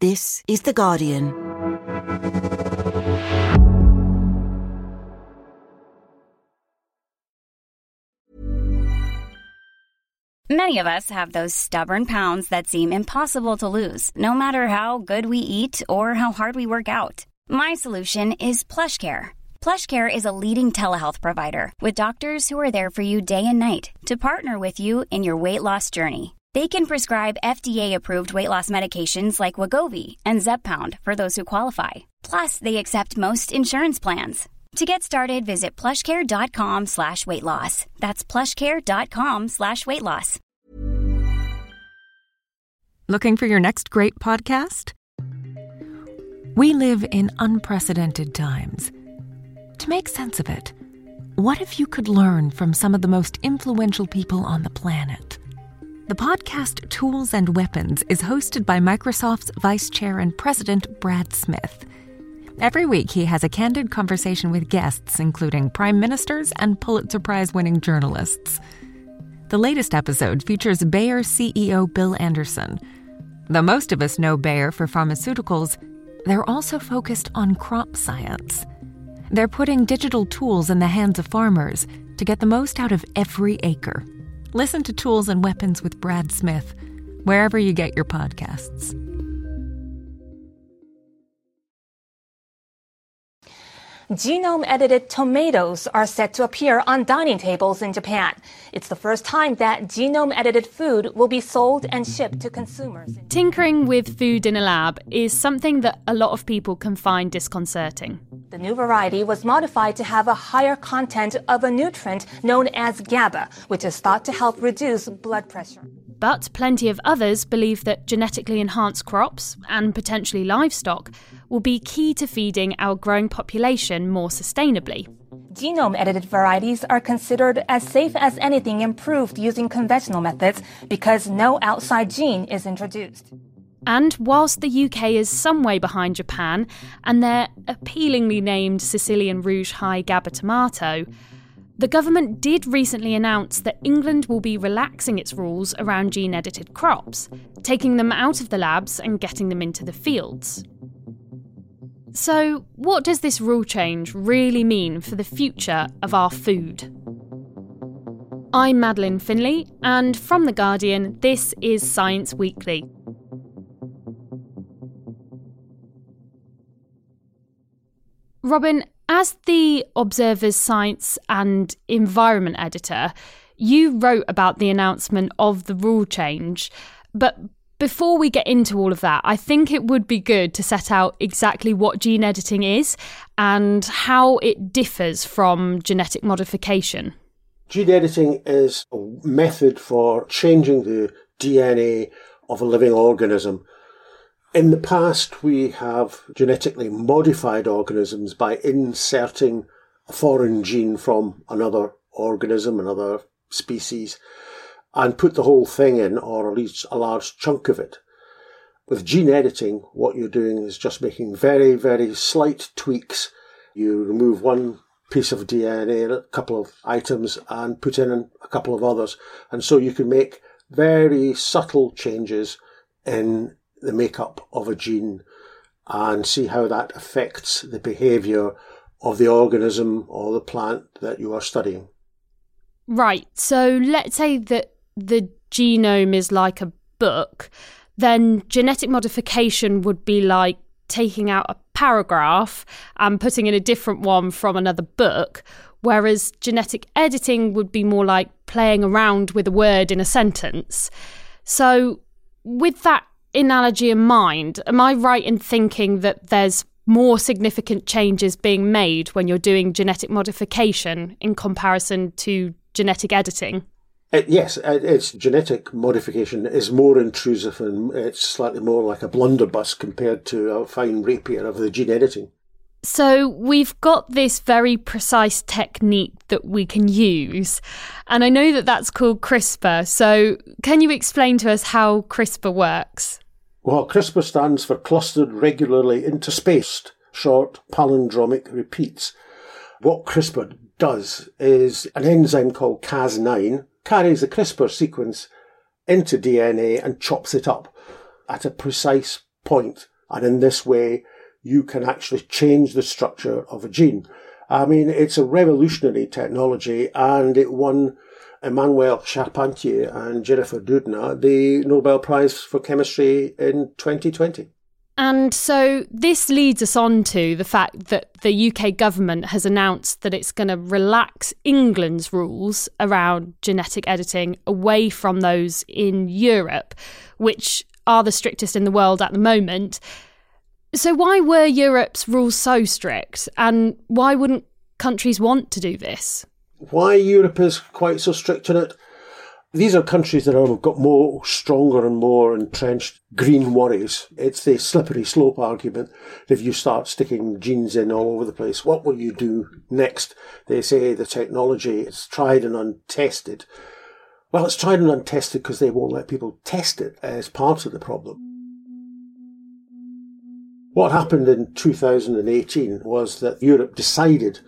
This is The Guardian. Many of us have those stubborn pounds that seem impossible to lose, no matter how good we eat or how hard we work out. My solution is PlushCare. PlushCare is a leading telehealth provider with doctors who are there for you day and night to partner with you in your weight loss journey. They can prescribe FDA-approved weight loss medications like Wegovy and Zepbound for those who qualify. Plus, they accept most insurance plans. To get started, visit plushcare.com slash weight loss. That's plushcare.com slash weight loss. Looking for your next great podcast? We live in unprecedented times. To make sense of it, what if you could learn from some of the most influential people on the planet? The podcast Tools and Weapons is hosted by Microsoft's Vice Chair and President Brad Smith. Every week, he has a candid conversation with guests, including prime ministers and Pulitzer Prize winning journalists. The latest episode features Bayer CEO Bill Anderson. Though most of us know Bayer for pharmaceuticals, they're also focused on crop science. They're putting digital tools in the hands of farmers to get the most out of every acre. Listen to Tools and Weapons with Brad Smith, wherever you get your podcasts. Genome edited tomatoes are set to appear on dining tables in Japan. It's the first time that genome edited food will be sold and shipped to consumers. Tinkering with food in a lab is something that a lot of people can find disconcerting. The new variety was modified to have a higher content of a nutrient known as GABA, which is thought to help reduce blood pressure. But plenty of others believe that genetically enhanced crops, and potentially livestock, will be key to feeding our growing population more sustainably. Genome edited varieties are considered as safe as anything improved using conventional methods because no outside gene is introduced. And whilst the UK is some way behind Japan and their appealingly named Sicilian Rouge High GABA tomato, the government did recently announce that England will be relaxing its rules around gene edited crops, taking them out of the labs and getting them into the fields. So, what does this rule change really mean for the future of our food? I'm Madeleine Finlay, and from The Guardian, this is Science Weekly. Robin, as the Observer's science and environment editor, you wrote about the announcement of the rule change. But before we get into all of that, I think it would be good to set out exactly what gene editing is and how it differs from genetic modification. Gene editing is a method for changing the DNA of a living organism in the past, we have genetically modified organisms by inserting a foreign gene from another organism, another species, and put the whole thing in, or at least a large chunk of it. With gene editing, what you're doing is just making very, very slight tweaks. You remove one piece of DNA, a couple of items, and put in a couple of others. And so you can make very subtle changes in the makeup of a gene and see how that affects the behavior of the organism or the plant that you are studying. Right. So let's say that the genome is like a book, then genetic modification would be like taking out a paragraph and putting in a different one from another book, whereas genetic editing would be more like playing around with a word in a sentence. So, with that analogy in mind, am I right in thinking that there's more significant changes being made when you're doing genetic modification in comparison to genetic editing? It, yes, uh, it's genetic modification is more intrusive and it's slightly more like a blunderbuss compared to a fine rapier of the gene editing. So we've got this very precise technique that we can use. And I know that that's called CRISPR. So can you explain to us how CRISPR works? Well, CRISPR stands for clustered regularly interspaced short palindromic repeats. What CRISPR does is an enzyme called Cas9 carries the CRISPR sequence into DNA and chops it up at a precise point. And in this way, you can actually change the structure of a gene. I mean, it's a revolutionary technology and it won Emmanuelle Charpentier and Jennifer Doudna the Nobel Prize for Chemistry in 2020. And so this leads us on to the fact that the UK government has announced that it's going to relax England's rules around genetic editing away from those in Europe, which are the strictest in the world at the moment. So, why were Europe's rules so strict? And why wouldn't countries want to do this? Why Europe is quite so strict on it? These are countries that have got more stronger and more entrenched green worries. It's the slippery slope argument. If you start sticking genes in all over the place, what will you do next? They say the technology is tried and untested. Well, it's tried and untested because they won't let people test it as part of the problem. What happened in 2018 was that Europe decided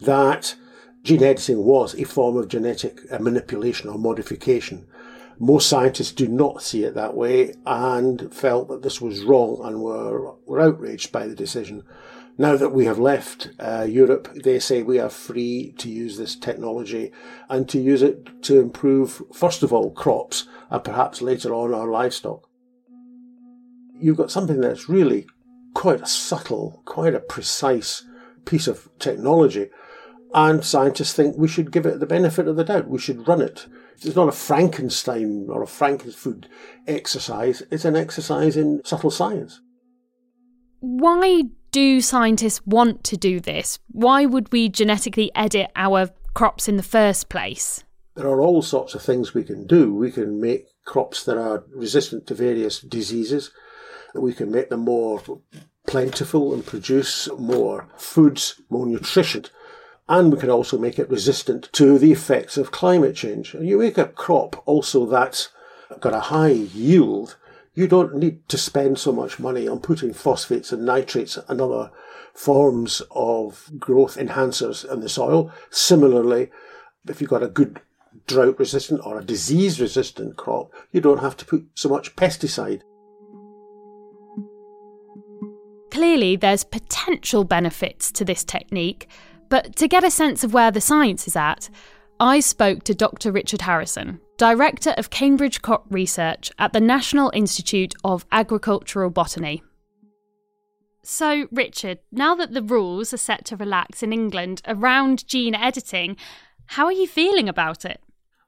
that gene editing was a form of genetic uh, manipulation or modification. Most scientists do not see it that way and felt that this was wrong and were, were outraged by the decision. Now that we have left uh, Europe, they say we are free to use this technology and to use it to improve, first of all, crops and perhaps later on our livestock. You've got something that's really quite a subtle, quite a precise piece of technology and scientists think we should give it the benefit of the doubt. We should run it. It's not a Frankenstein or a Frankenfood exercise. It's an exercise in subtle science. Why do scientists want to do this? Why would we genetically edit our crops in the first place? There are all sorts of things we can do. We can make crops that are resistant to various diseases. We can make them more plentiful and produce more foods, more nutrition and we can also make it resistant to the effects of climate change. You make a crop also that's got a high yield, you don't need to spend so much money on putting phosphates and nitrates and other forms of growth enhancers in the soil. Similarly, if you've got a good drought resistant or a disease resistant crop, you don't have to put so much pesticide. Clearly, there's potential benefits to this technique, but to get a sense of where the science is at, I spoke to Dr. Richard Harrison, Director of Cambridge Crop Research at the National Institute of Agricultural Botany. So, Richard, now that the rules are set to relax in England around gene editing, how are you feeling about it?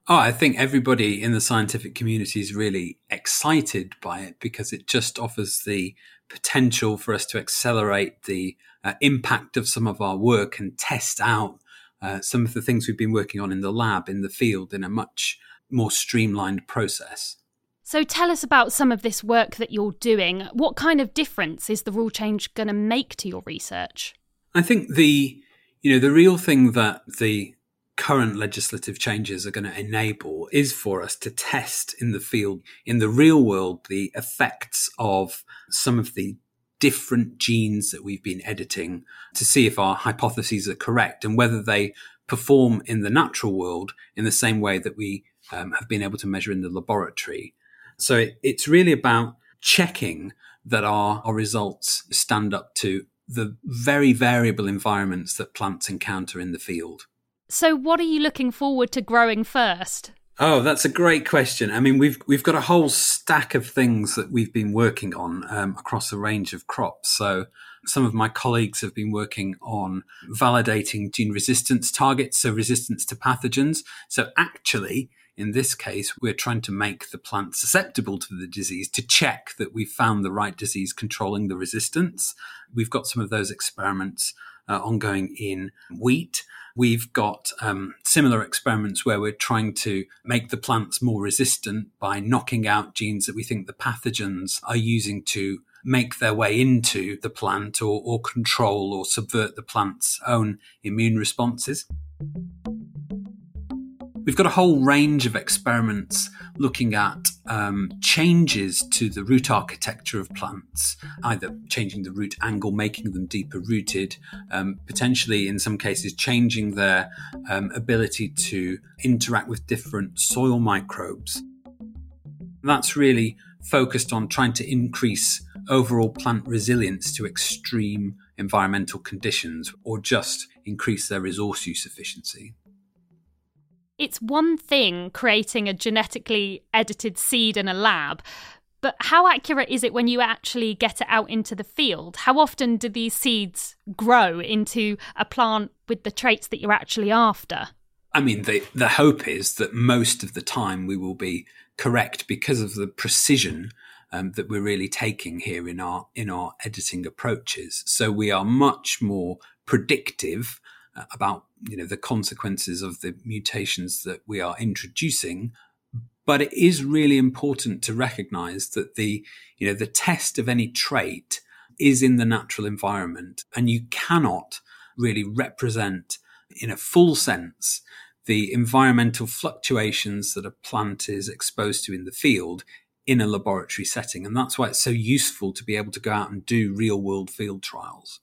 Oh, I think everybody in the scientific community is really excited by it because it just offers the potential for us to accelerate the uh, impact of some of our work and test out uh, some of the things we've been working on in the lab, in the field, in a much more streamlined process. So tell us about some of this work that you're doing. What kind of difference is the rule change going to make to your research? I think the you know the real thing that the current legislative changes are going to enable is for us to test in the field in the real world the effects of some of the different genes that we've been editing to see if our hypotheses are correct and whether they perform in the natural world in the same way that we um, have been able to measure in the laboratory. So it, it's really about checking that our, our results stand up to the very variable environments that plants encounter in the field. So, what are you looking forward to growing first? Oh, that's a great question. I mean, we've we've got a whole stack of things that we've been working on um, across a range of crops. So some of my colleagues have been working on validating gene resistance targets, so resistance to pathogens. So actually, in this case, we're trying to make the plant susceptible to the disease to check that we've found the right disease controlling the resistance. We've got some of those experiments uh, ongoing in wheat. We've got um, similar experiments where we're trying to make the plants more resistant by knocking out genes that we think the pathogens are using to make their way into the plant or, or control or subvert the plant's own immune responses. We've got a whole range of experiments looking at um, changes to the root architecture of plants, either changing the root angle, making them deeper rooted, um, potentially in some cases changing their um, ability to interact with different soil microbes. That's really focused on trying to increase overall plant resilience to extreme environmental conditions or just increase their resource use efficiency. It's one thing creating a genetically edited seed in a lab, but how accurate is it when you actually get it out into the field? How often do these seeds grow into a plant with the traits that you're actually after? I mean, the, the hope is that most of the time we will be correct because of the precision um, that we're really taking here in our in our editing approaches. So we are much more predictive about you know the consequences of the mutations that we are introducing. But it is really important to recognize that the you know the test of any trait is in the natural environment, and you cannot really represent in a full sense the environmental fluctuations that a plant is exposed to in the field in a laboratory setting. And that's why it's so useful to be able to go out and do real world field trials.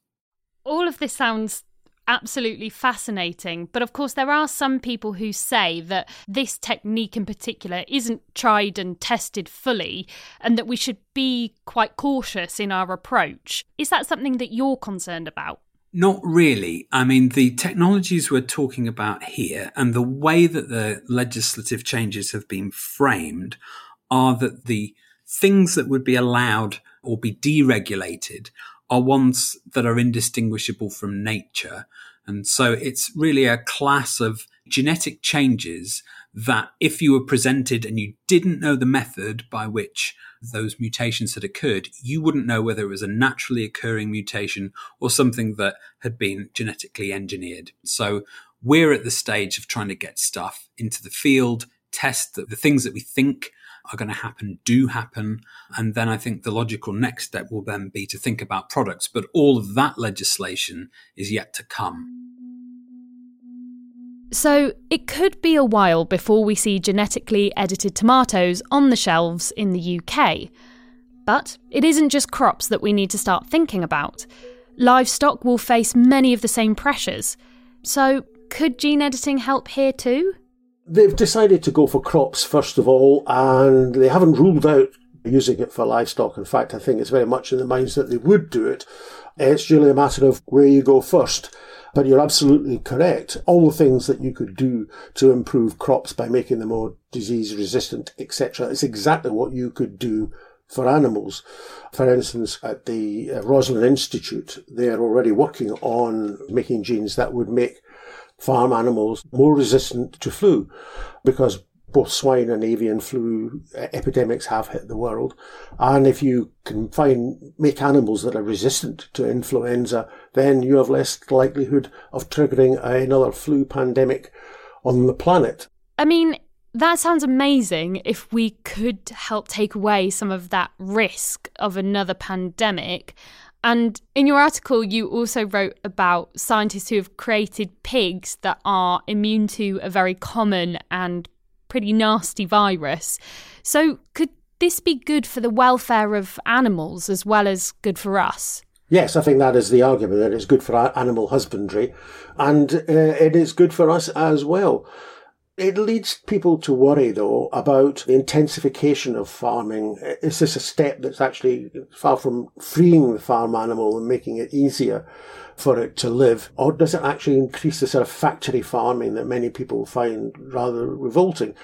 All of this sounds absolutely fascinating. But of course, there are some people who say that this technique in particular isn't tried and tested fully, and that we should be quite cautious in our approach. Is that something that you're concerned about? Not really. I mean, the technologies we're talking about here and the way that the legislative changes have been framed are that the things that would be allowed or be deregulated are ones that are indistinguishable from nature. And so it's really a class of genetic changes that if you were presented and you didn't know the method by which those mutations had occurred, you wouldn't know whether it was a naturally occurring mutation or something that had been genetically engineered. So we're at the stage of trying to get stuff into the field, test the, the things that we think are going to happen do happen. And then I think the logical next step will then be to think about products. But all of that legislation is yet to come. So it could be a while before we see genetically edited tomatoes on the shelves in the UK. But it isn't just crops that we need to start thinking about. Livestock will face many of the same pressures. So could gene editing help here too? They've decided to go for crops first of all, and they haven't ruled out using it for livestock. In fact, I think it's very much in the minds that they would do it. It's really a matter of where you go first. But you're absolutely correct. All the things that you could do to improve crops by making them more disease resistant, etc., is exactly what you could do for animals. For instance, at the Roslin Institute, they're already working on making genes that would make farm animals more resistant to flu because both swine and avian flu epidemics have hit the world. And if you can find, make animals that are resistant to influenza, then you have less likelihood of triggering another flu pandemic on the planet. I mean, that sounds amazing if we could help take away some of that risk of another pandemic. And in your article, you also wrote about scientists who have created pigs that are immune to a very common and pretty nasty virus. So, could this be good for the welfare of animals as well as good for us? Yes, I think that is the argument that it's good for animal husbandry and uh, it is good for us as well. It leads people to worry, though, about the intensification of farming. Is this a step that's actually far from freeing the farm animal and making it easier for it to live? Or does it actually increase the sort of factory farming that many people find rather revolting?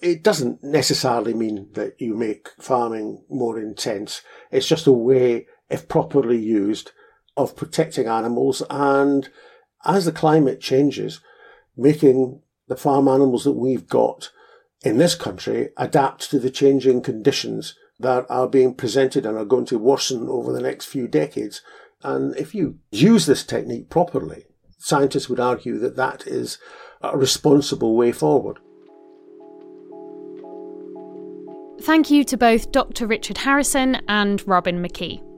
It doesn't necessarily mean that you make farming more intense. It's just a way, if properly used, of protecting animals and as the climate changes, making the farm animals that we've got in this country adapt to the changing conditions that are being presented and are going to worsen over the next few decades. And if you use this technique properly, scientists would argue that that is a responsible way forward. Thank you to both Dr. Richard Harrison and Robin McKie.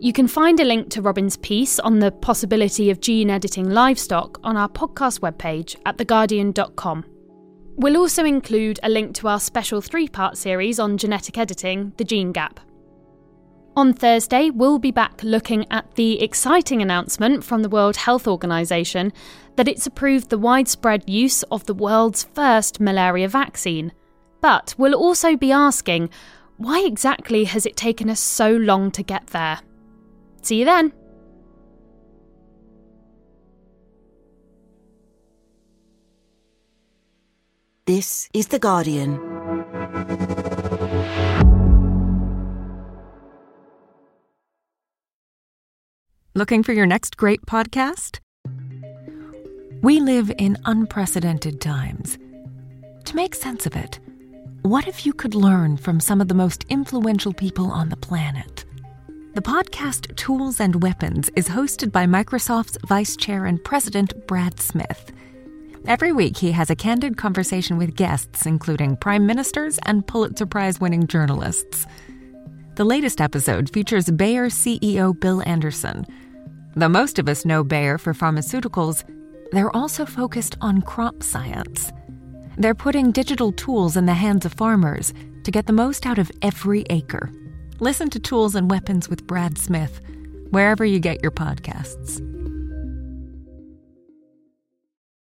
You can find a link to Robin's piece on the possibility of gene editing livestock on our podcast webpage at theguardian.com. We'll also include a link to our special three part series on genetic editing, The Gene Gap. On Thursday, we'll be back looking at the exciting announcement from the World Health Organization that it's approved the widespread use of the world's first malaria vaccine. But we'll also be asking why exactly has it taken us so long to get there? See you then. This is The Guardian. Looking for your next great podcast? We live in unprecedented times. To make sense of it, what if you could learn from some of the most influential people on the planet? The podcast Tools and Weapons is hosted by Microsoft's Vice Chair and President Brad Smith. Every week, he has a candid conversation with guests, including prime ministers and Pulitzer Prize winning journalists. The latest episode features Bayer CEO Bill Anderson. Though most of us know Bayer for pharmaceuticals, they're also focused on crop science. They're putting digital tools in the hands of farmers to get the most out of every acre. Listen to Tools and Weapons with Brad Smith, wherever you get your podcasts.